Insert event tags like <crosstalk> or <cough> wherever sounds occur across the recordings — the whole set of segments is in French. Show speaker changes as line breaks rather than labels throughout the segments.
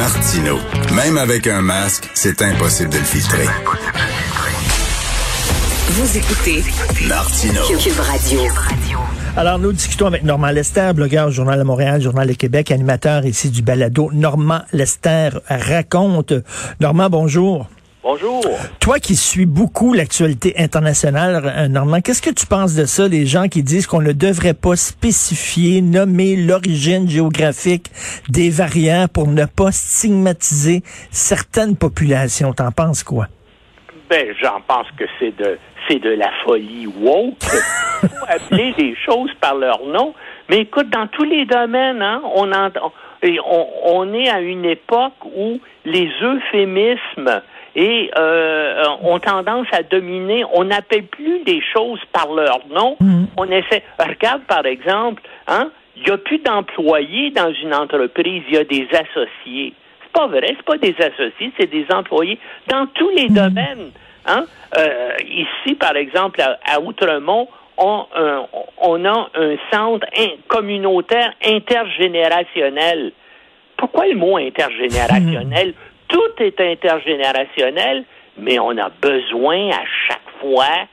Martino. Même avec un masque, c'est impossible de le filtrer.
Vous écoutez
Martino.
Cube Radio.
Alors, nous discutons avec Normand Lester, blogueur au Journal de Montréal, Journal de Québec, animateur ici du balado. Normand Lester raconte. Normand, bonjour.
Bonjour.
Toi qui suis beaucoup l'actualité internationale, euh, Normand, qu'est-ce que tu penses de ça, les gens qui disent qu'on ne devrait pas spécifier, nommer l'origine géographique des variants pour ne pas stigmatiser certaines populations? T'en penses quoi?
Ben, j'en pense que c'est de c'est de la folie woke. <laughs> faut appeler les choses par leur nom. Mais écoute, dans tous les domaines, hein, on, en, et on, on est à une époque où les euphémismes et euh, ont tendance à dominer. On n'appelle plus les choses par leur nom. On essaie. Regarde par exemple, hein, il n'y a plus d'employés dans une entreprise, il y a des associés. C'est pas vrai, c'est pas des associés, c'est des employés dans tous les domaines. Hein? Euh, ici, par exemple, à, à Outremont, on, euh, on a un centre in- communautaire intergénérationnel. Pourquoi le mot intergénérationnel? <laughs> Tout est intergénérationnel, mais on a besoin à chaque fois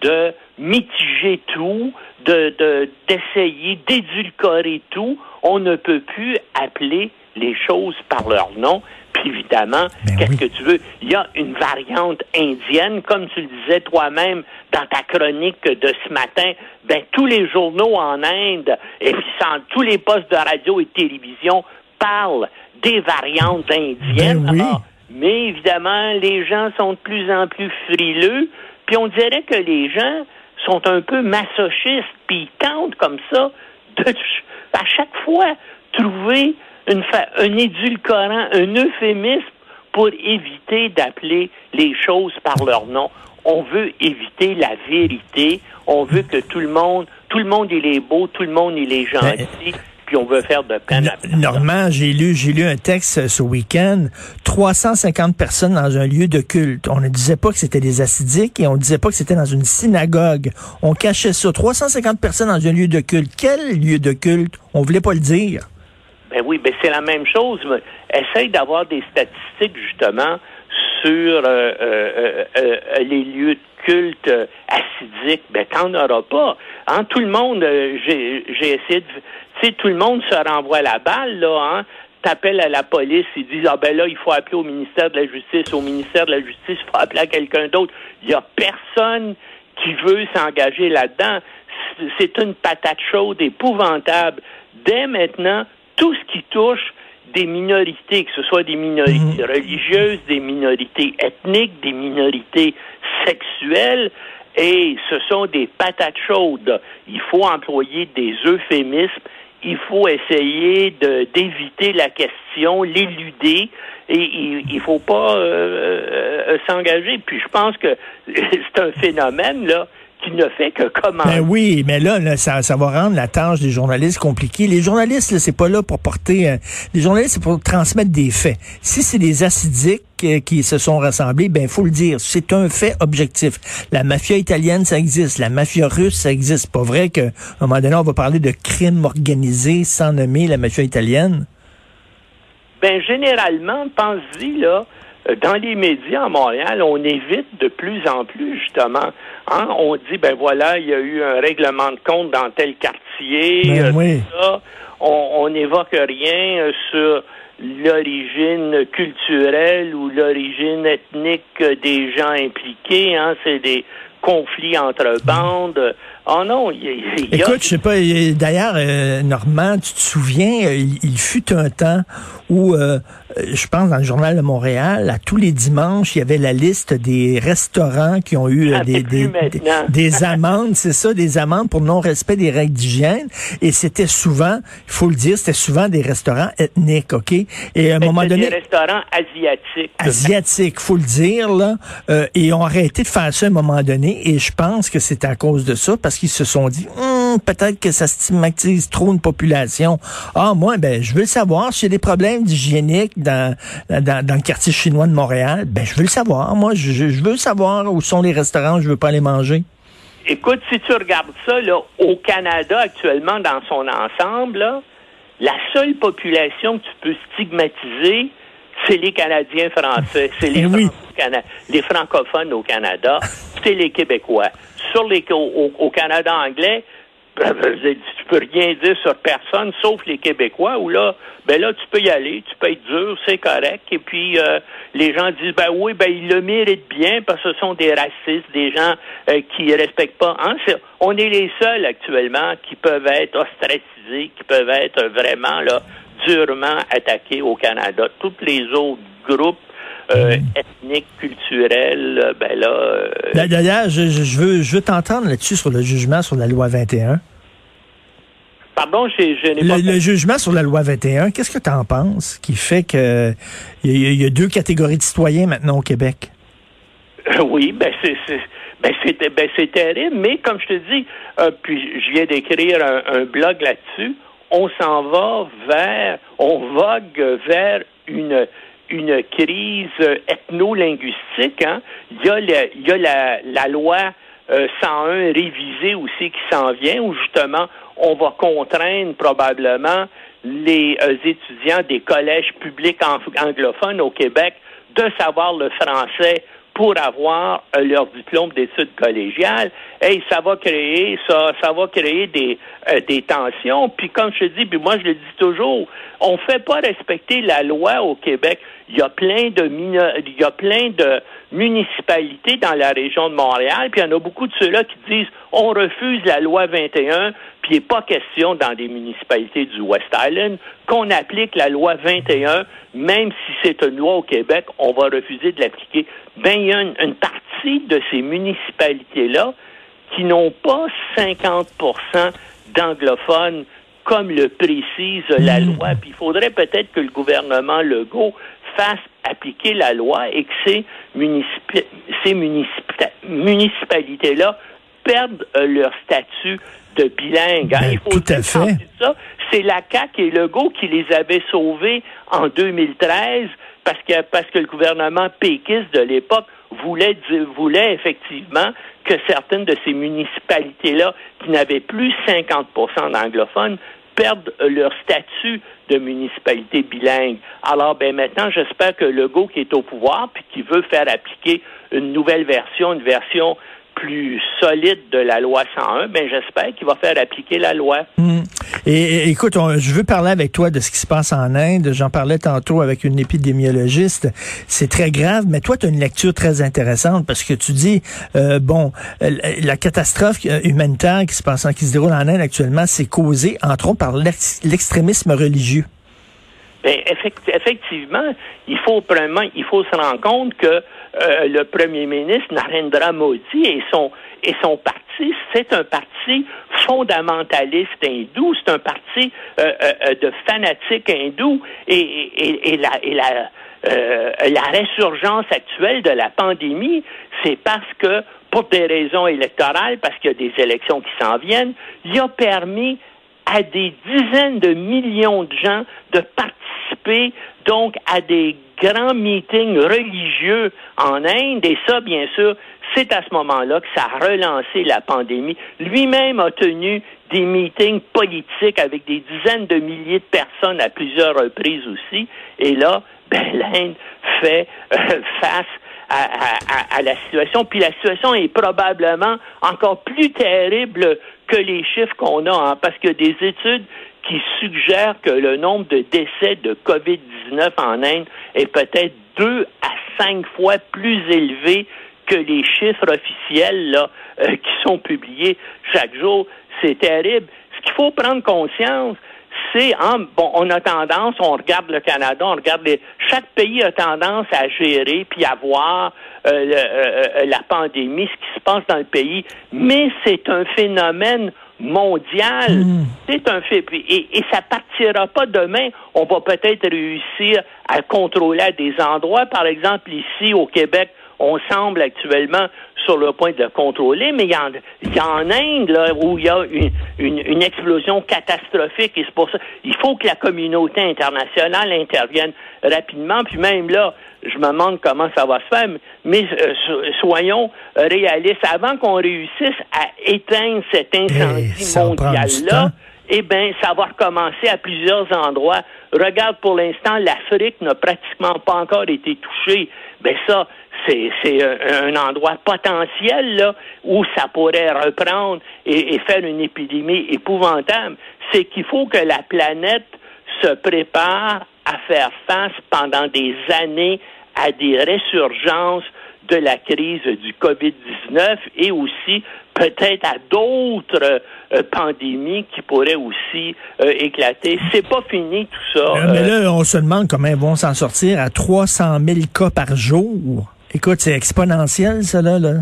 de mitiger tout, de de- d'essayer d'édulcorer tout. On ne peut plus appeler les choses par leur nom. Puis évidemment,
Ben
qu'est-ce
oui.
que tu veux? Il y a une variante indienne, comme tu le disais toi-même dans ta chronique de ce matin. Ben, tous les journaux en Inde et puis sans, tous les postes de radio et de télévision des variantes indiennes.
Ben oui.
Alors, mais évidemment, les gens sont de plus en plus frileux. Puis on dirait que les gens sont un peu masochistes, puis ils tentent comme ça de à chaque fois trouver une fa- un édulcorant, un euphémisme pour éviter d'appeler les choses par leur nom. On veut éviter la vérité. On veut que tout le monde, tout le monde il est beau, tout le monde il est gentil, puis on veut faire de.
Normand, j'ai lu, j'ai lu un texte ce week-end. 350 personnes dans un lieu de culte. On ne disait pas que c'était des assidiques et on ne disait pas que c'était dans une synagogue. On cachait ça. 350 personnes dans un lieu de culte. Quel lieu de culte? On voulait pas le dire.
Ben oui, ben c'est la même chose. mais Essaye d'avoir des statistiques justement sur euh, euh, euh, les lieux de culte assidiques. Ben t'en auras pas. Hein? Tout le monde, j'ai essayé de, tu sais, tout le monde se renvoie la balle là. Hein? T'appelles à la police, ils disent ah ben là il faut appeler au ministère de la justice, au ministère de la justice il faut appeler à quelqu'un d'autre. Il y a personne qui veut s'engager là-dedans. C'est- C'est une patate chaude épouvantable. Dès maintenant, tout ce qui touche des minorités, que ce soit des minorités religieuses, des minorités ethniques, des minorités sexuelles, et ce sont des patates chaudes. Il faut employer des euphémismes. Il faut essayer de- d'éviter la question, l'éluder, et il, il faut pas euh, euh, s'engager. Puis je pense que <laughs> c'est un phénomène là qui ne fait que commencer.
Ben oui, mais là, là, ça, ça va rendre la tâche des journalistes compliquée. Les journalistes, là, c'est pas là pour porter. euh, les journalistes, c'est pour transmettre des faits. Si c'est des acidiques euh, qui se sont rassemblés, ben faut le dire, c'est un fait objectif. La mafia italienne, ça existe. La mafia russe, ça existe. Pas vrai qu'à un moment donné, on va parler de crime organisé sans nommer la mafia italienne?
Ben généralement, pense-y là, dans les médias à Montréal, on évite de plus en plus justement. Hein, on dit ben voilà, il y a eu un règlement de compte dans tel quartier,
Ben
euh,
oui.
tout ça. On n'évoque rien euh, sur l'origine culturelle ou l'origine ethnique euh, des gens impliqués. Hein, c'est des conflits entre bandes. Oh non, il y, a- il y a
Écoute, je sais pas, euh, d'ailleurs, euh, Normand, tu te souviens, euh, il, il fut un temps où, euh, euh, je pense, dans le journal de Montréal, à tous les dimanches, il y avait la liste des restaurants qui ont eu euh,
Ah,
des, des, des- des amendes, c'est ça, des amendes pour non-respect des règles d'hygiène. Et c'était souvent, il faut le dire, c'était souvent des restaurants ethniques, OK? Et à un
Ben,
moment donné...
des restaurants asiatiques.
asiatique, faut le dire là, euh, et ont arrêté de faire ça à un moment donné. Et je pense que c'est à cause de ça, parce qu'ils se sont dit, Hum, peut-être que ça stigmatise trop une population. Ah moi, ben je veux le savoir. S'il y a des problèmes d'hygiénique dans, dans dans le quartier chinois de Montréal, ben je veux le savoir. Moi, je, veux savoir où sont les restaurants. Je veux pas aller manger.
Écoute, si tu regardes ça, là, au Canada actuellement, dans son ensemble, là, la seule population que tu peux stigmatiser, c'est les Canadiens français, c'est les,
Eh oui.
Les francophones au Canada, c'est les Québécois. Sur les au, Canada anglais, ben, ben, tu peux rien dire sur personne sauf les Québécois où là, ben là, tu peux y aller, tu peux être dur, c'est correct. Et puis euh, les gens disent ben oui, ben ils le méritent bien parce que ce sont des racistes, des gens euh, qui respectent pas. Hein, on est les seuls actuellement qui peuvent être ostracisés, qui peuvent être vraiment là durement attaqués au Canada. Tous les autres groupes euh, ethniques, culturels, euh, ben là. euh,
D'ailleurs, je, je- je veux, je veux t'entendre là-dessus sur le jugement sur la loi 21.
pardon, j'ai- je n'ai pas.
Le, le jugement sur la loi 21, qu'est-ce que tu en penses qui fait que il y, a- il y a deux catégories de citoyens maintenant au Québec?
Oui, ben c'est ben c'est ben c'est terrible, mais comme je te dis, euh, puis je viens d'écrire un, un blog là-dessus, on s'en va vers, on vogue vers une une crise euh, ethno-linguistique. Hein. Il y a, la, loi euh, 101 révisée aussi qui s'en vient, où justement on va contraindre probablement les euh, étudiants des collèges publics ang- anglophones au Québec de savoir le français pour avoir euh, leur diplôme d'études collégiales. Et ça va créer ça, ça va créer des euh, tensions. Puis comme je te dis, puis moi je le dis toujours, on fait pas respecter la loi au Québec. Il y a plein de mino- il y a plein de municipalités dans la région de Montréal, puis il y en a beaucoup de ceux-là qui disent on refuse la loi 21, puis il n'est pas question dans des municipalités du West Island qu'on applique la loi 21, même si c'est une loi au Québec, on va refuser de l'appliquer. Ben, il y a une, une partie de ces municipalités-là qui n'ont pas 50% d'anglophones comme le précise la loi. Puis il faudrait peut-être que le gouvernement Legault fasse appliquer la loi et que ces, municipi- ces municipi- municipalités-là perdent euh, leur statut de bilingue. hein.
Ben,
il faut
tout à fait.
ça, c'est la CAQ et Legault qui les avaient sauvés en 2013 parce que, parce que le gouvernement péquiste de l'époque voulait, voulait effectivement que certaines de ces municipalités-là, qui n'avaient plus 50% d'anglophones, perdent euh, leur statut de municipalité bilingue. Alors, ben maintenant, j'espère que Legault, qui est au pouvoir, puis qui veut faire appliquer une nouvelle version, une version plus solide de la loi 101, ben j'espère qu'il va faire appliquer la loi.
Hmm. Et, écoute, on- je veux parler avec toi de ce qui se passe en Inde. J'en parlais tantôt avec une épidémiologiste. C'est très grave, mais toi, tu as une lecture très intéressante parce que tu dis, euh, bon, euh, la catastrophe euh, humanitaire qui se passe, qui se déroule en Inde actuellement, c'est causé, entre autres, par l'ex- l'extrémisme religieux.
Ben, effect- effectivement, il faut vraiment, il faut se rendre compte que euh, le premier ministre Narendra Modi et son et son parti, c'est un parti fondamentaliste hindou, c'est un parti euh, euh, de fanatiques hindous et, la, et la, la résurgence actuelle de la pandémie, c'est parce que pour des raisons électorales, parce qu'il y a des élections qui s'en viennent, il a permis à des dizaines de millions de gens de participer donc à des grands meetings religieux en Inde et ça, bien sûr, c'est à ce moment-là que ça a relancé la pandémie. Lui-même a tenu des meetings politiques avec des dizaines de milliers de personnes à plusieurs reprises aussi. Et là, ben, l'Inde fait euh, face à, la situation. Puis la situation est probablement encore plus terrible que les chiffres qu'on a, hein, parce a des études qui suggèrent que le nombre de décès de COVID-19 en Inde est peut-être deux à cinq fois plus élevé que les chiffres officiels là, euh, qui sont publiés chaque jour. C'est terrible. Ce qu'il faut prendre conscience, c'est hein, bon, on a tendance, on regarde le Canada, on regarde les, chaque pays a tendance à gérer puis à voir euh, le, euh, la pandémie, ce qui se passe dans le pays, mais c'est un phénomène mondial. Mmh. C'est un fait et, et ça partira pas demain. On va peut-être réussir à contrôler à des endroits, par exemple ici au Québec. On semble actuellement sur le point de le contrôler, mais il y en, il y en Inde là, où il y a une, une, une, explosion catastrophique et c'est pour ça il faut que la communauté internationale intervienne rapidement. Puis même là, je me demande comment ça va se faire, mais euh, soyons réalistes. Avant qu'on réussisse à éteindre cet incendie
hey,
mondial-là, eh bien, ça va recommencer à plusieurs endroits. Regarde, pour l'instant, l'Afrique n'a pratiquement pas encore été touchée. Ben ça, c'est, un, endroit potentiel là, où ça pourrait reprendre et, faire une épidémie épouvantable. C'est qu'il faut que la planète se prépare à faire face pendant des années à des résurgences de la crise du COVID-19 et aussi peut-être à d'autres euh, pandémies qui pourraient aussi euh, éclater. C'est pas fini tout ça.
mais là, on se demande comment ils vont s'en sortir à 300 000 cas par jour. Écoute, c'est exponentiel, ça, là. là.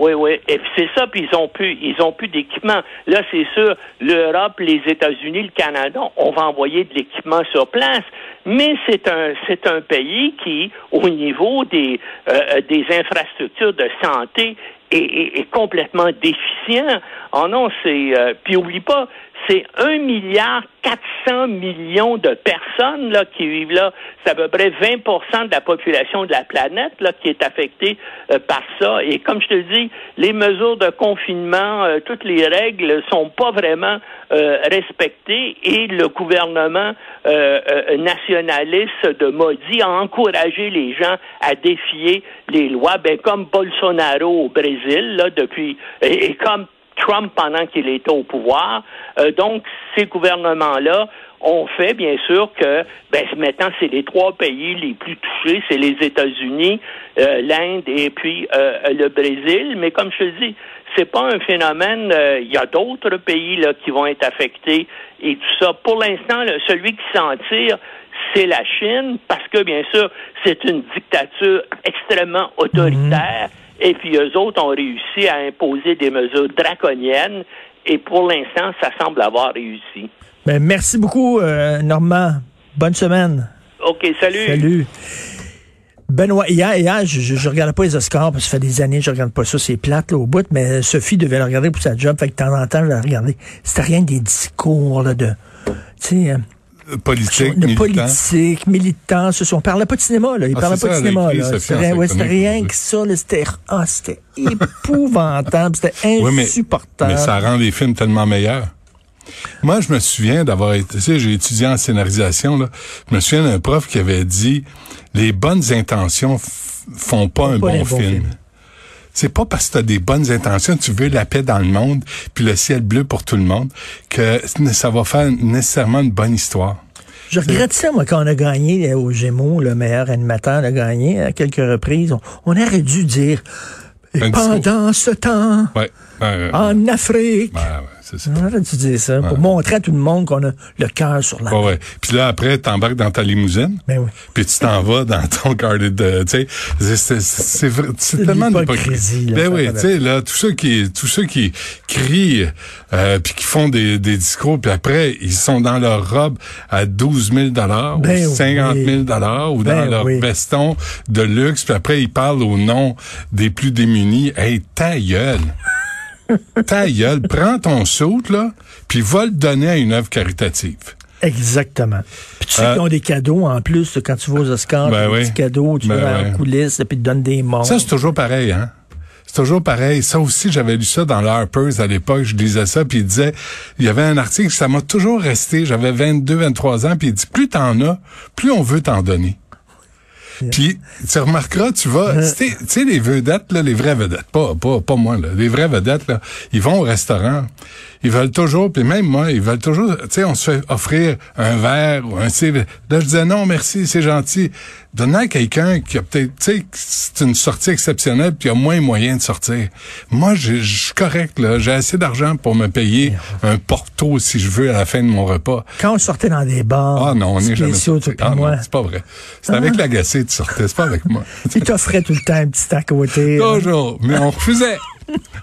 Oui, oui. Et c'est ça, puis ils ont plus, ils ont plus d'équipement. Là, c'est sûr, l'Europe, les États-Unis, le Canada, on va envoyer de l'équipement sur place. Mais c'est un, c'est un pays qui, au niveau des, euh, des infrastructures de santé, est, est, complètement déficient. Oh non, c'est, euh, puis oublie pas, c'est un milliard 400 millions de personnes là, qui vivent là. C'est à peu près 20% de la population de la planète là, qui est affectée euh, par ça. Et comme je te dis, les mesures de confinement, euh, toutes les règles sont pas vraiment euh, respectées et le gouvernement nationaliste de Modi a encouragé les gens à défier les lois, ben, comme Bolsonaro au Brésil là, depuis et comme Trump pendant qu'il était au pouvoir. Euh, donc, ces gouvernements-là ont fait, bien sûr, que ben, maintenant, c'est les trois pays les plus touchés, c'est les États-Unis, euh, l'Inde et puis euh, le Brésil. Mais comme je te dis, c'est pas un phénomène. Il y a d'autres pays là, qui vont être affectés et tout ça. Pour l'instant, celui qui s'en tire, c'est la Chine, parce que, bien sûr, c'est une dictature extrêmement autoritaire. Mhm. Et puis eux autres ont réussi à imposer des mesures draconiennes. Et pour l'instant, ça semble avoir réussi.
Ben, merci beaucoup, euh, Normand. Bonne semaine.
OK, salut.
Salut. Benoît, hier, hier je, ne regardais pas les Oscars, parce que ça fait des années que je regarde pas ça, c'est plate là, au bout, mais Sophie devait le regarder pour sa job, fait que de temps en temps, je la regardais. C'était rien des discours là, de, tu sais, euh,
politique,
de
militant.
politique, militant, ce sont. On parlait pas de cinéma, là. Il ah, parlait pas de cinéma, là. C'était ouais, rien que ça, C'était, ah, c'était épouvantable. C'était <laughs> insupportable.
mais, ça rend les films tellement meilleurs. Moi, je me souviens d'avoir été, tu sais, j'ai étudié en scénarisation, là. Je me souviens d'un prof qui avait dit, les bonnes intentions font pas un bon, film. C'est pas parce que tu as des bonnes intentions, tu veux la paix dans le monde, puis le ciel bleu pour tout le monde, que ça va faire nécessairement une bonne histoire.
Je regrette ça, moi, quand on a gagné au Gémeaux, le meilleur animateur a gagné à quelques reprises. On, aurait dû dire, pendant ce temps, en Afrique, c'est ça. tu dis ça, pour montrer à tout le monde qu'on a le cœur sur la
ouais, Puis là, après, t'embarques dans ta limousine.
Ben oui.
Puis tu t'en vas dans ton garde de, tu sais, c'est tellement d'hypocrisie. Ben oui, tu sais, là, tous ceux qui, tous ceux qui crient, euh, puis qui font des, des discours, puis après, ils sont dans leur robe à 12 000 dollars, ou 50 ben 000 dollars, ou dans ben leur veston de luxe, puis après, ils parlent au nom des plus démunis. Hey, ta gueule! Ta gueule, prends ton saut, là, puis va le donner à une œuvre caritative.
Exactement. Puis tu sais euh, qu'ils ont des cadeaux en plus quand tu vas aux Oscars, ben des petits cadeaux, tu ben vas en coulisses, puis te donnent des mots.
Ça, c'est toujours pareil, hein? C'est toujours pareil. Ça aussi, j'avais lu ça dans l'Harper's à l'époque. Je lisais ça, puis il disait, il y avait un article, ça m'a toujours resté. J'avais 22, 23 ans, puis il dit, plus t'en as, plus on veut t'en donner. Puis tu remarqueras, tu vas, tu sais, les vedettes, là, les vraies vedettes, pas, pas, pas moi, là, les vraies vedettes, là, ils vont au restaurant, ils veulent toujours, puis même moi, ils veulent toujours, tu sais, on se fait offrir un verre ou un Là, je disais non, merci, c'est gentil. Donnez à quelqu'un qui a peut-être, tu sais, c'est une sortie exceptionnelle, puis il a moins moyen de sortir. Moi, je suis correct, là. J'ai assez d'argent pour me payer un porto, si je veux, à la fin de mon repas.
Quand on sortait dans des bars,
ah non, on n'est jamais
ah, non,
c'est pas vrai. C'est avec ah. l'agacé tu sortais, c'est pas avec moi. <laughs>
Il t'offrait tout le temps un petit à côté.
Toujours, mais on refusait.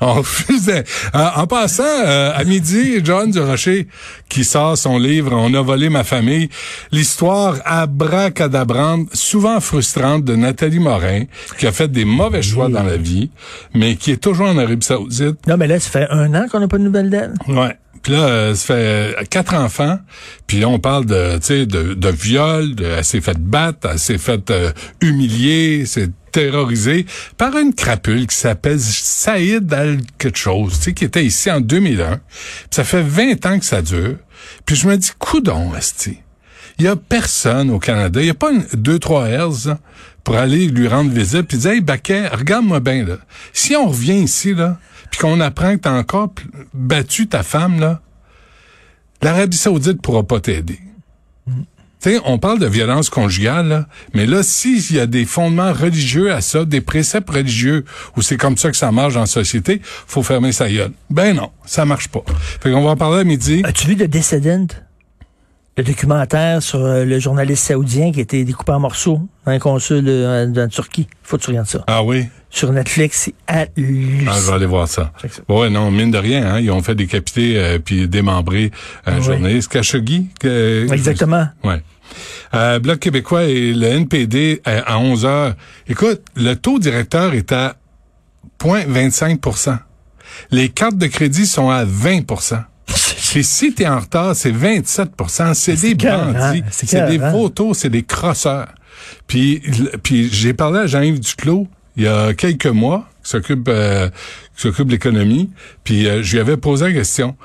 On refusait. Euh, en passant, euh, à midi, John Durocher qui sort son livre On a volé ma famille, l'histoire abracadabrante, souvent frustrante de Nathalie Morin, qui a fait des mauvais choix dans la vie, mais qui est toujours en Arabie Saoudite.
Non, mais là, ça fait un an qu'on n'a pas de nouvelles d'elle.
Ouais. Puis là, euh, ça fait quatre enfants. Puis on parle de, tu sais, de, de viol. De, elle s'est fait battre, elle s'est fait humilier. C'est terrorisé par une crapule qui s'appelle Saïd Al quelque tu sais, qui était ici en 2001. ça fait 20 ans que ça dure. Puis je me dis, coudon, esti. Il y a personne au Canada, il n'y a pas deux, trois là, pour aller lui rendre visite puis dire, hey, Baquet, regarde-moi bien, là. Si on revient ici, là, puis qu'on apprend que t'as encore battu ta femme, là, l'Arabie Saoudite pourra pas t'aider. Tu sais, on parle de violence conjugale, là, mais là, s'il y a des fondements religieux à ça, des préceptes religieux, où c'est comme ça que ça marche dans la société, faut fermer sa gueule. Ben non, ça marche pas. Fait qu'on va en parler à midi.
As-tu vu The Dissident? Le documentaire sur euh, le journaliste saoudien qui a été découpé en morceaux dans un consul de, de- en Turquie. Faut que tu regardes ça.
Ah oui?
Sur Netflix, c'est hallucinant.
Ah, je vais aller voir ça. Ouais, non, mine de rien, hein, ils ont fait décapiter euh, puis démembrer un
Oui.
journaliste. Khashoggi? que-
Exactement.
Ouais. Euh, Bloc québécois et le NPD à, à 11 heures. Écoute, le taux directeur est à 0,25 Les cartes de crédit sont à 20% Et <laughs> si t'es en retard, c'est 27% C'est des bandits.
c'est
des photos, c'est des crosseurs. Puis, puis j'ai parlé à Jean-Yves Duclos il y a quelques mois, qui s'occupe euh, qui s'occupe de l'économie, puis euh, je lui avais posé la question.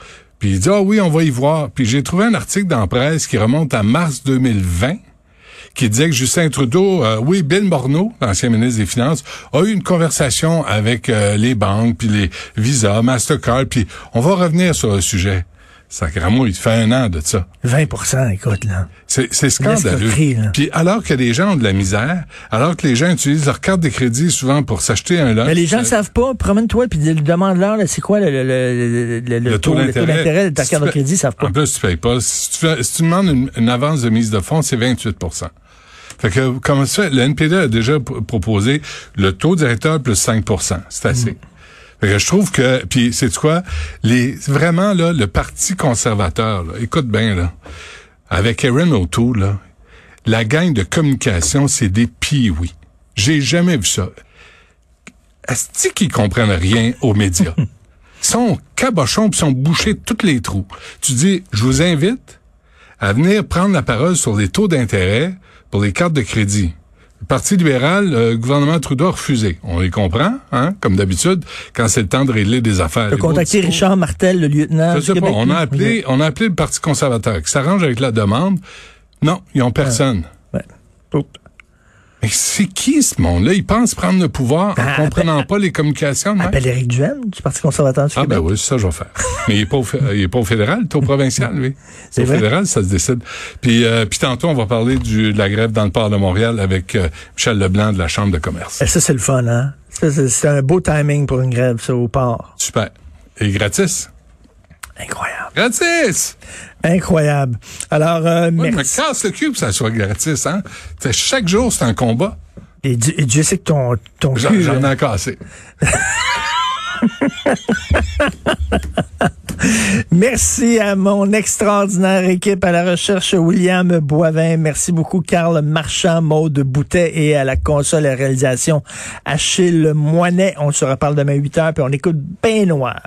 Puis il dit ah oui, on va y voir. Puis j'ai trouvé un article dans la presse qui remonte à mars 2020 qui disait que Justin Trudeau, euh, oui, Bill Morneau, l'ancien ministre des Finances, a eu une conversation avec euh, les banques, puis les Visa, Mastercard, puis on va revenir sur le sujet. Sacrément, il fait un an de ça.
20% écoute, là.
C'est scandaleux. Puis alors que les gens ont de la misère, alors que les gens utilisent leur carte de crédit souvent pour s'acheter un lunch.
Mais les gens ne
euh,
savent pas. Promène-toi puis demande-leur, là, c'est quoi le, le, le, le, le taux, le taux d'intérêt de ta carte de crédit, ils savent pas.
En plus, tu payes pas. Si tu, fais- si tu demandes une, une avance de mise de fonds, c'est 28 Fait que, comment ça fait? Le NPD a déjà proposé le taux directeur plus 5 C'est assez. Que je trouve que, puis c'est quoi? Les, vraiment, là, le Parti conservateur, là, écoute bien, là, avec Erin O'Toole, là, la gang de communication, c'est des piouis. J'ai jamais vu ça. Est-ce qu'ils comprennent rien aux médias? <laughs> Ils sont cabochons pis sont bouchés de tous les trous. Tu dis, je vous invite à venir prendre la parole sur les taux d'intérêt pour les cartes de crédit. Le Parti libéral, le gouvernement Trudeau a refusé. On les comprend, hein, comme d'habitude, quand c'est le temps de régler des affaires.
Contacté
discours.
Richard Martel, le lieutenant
Je
du
sais pas,
Québec.
on a appelé, on a appelé le Parti conservateur, qui s'arrange avec la demande. Non, ils ont personne.
Ouais.
Mais c'est qui ce monde-là? Ils pensent prendre le pouvoir en
Ah,
comprenant pas les communications. même?
Appelle Éric Duhem, du Parti conservateur du
Ah
Québec.
ben oui, ça je vais faire. <laughs> Mais il est pas au, il est pas au fédéral, il est au provincial, lui. <laughs> C'est au
vrai?
fédéral, ça se décide. Puis, euh, puis tantôt, on va parler du, de la grève dans le port de Montréal avec euh, Michel Leblanc de la Chambre de commerce.
Ça, c'est le fun, hein? C'est un beau timing pour une grève, ça, au port.
Super. Et gratis?
Incroyable.
Gratis!
Incroyable. Alors, euh,
me
merci.
casse le cul que ça soit gratis, hein. Chaque jour, c'est un combat.
Et, Dieu- et Dieu sait que ton, ton
J'en
euh,
ai cassé. <laughs>
Merci à mon extraordinaire équipe à la recherche, William Boivin. Merci beaucoup, Carl Marchand, Maude Boutet et à la console et réalisation, Achille Moinet. On se reparle demain 8 heures, puis on écoute bien noir.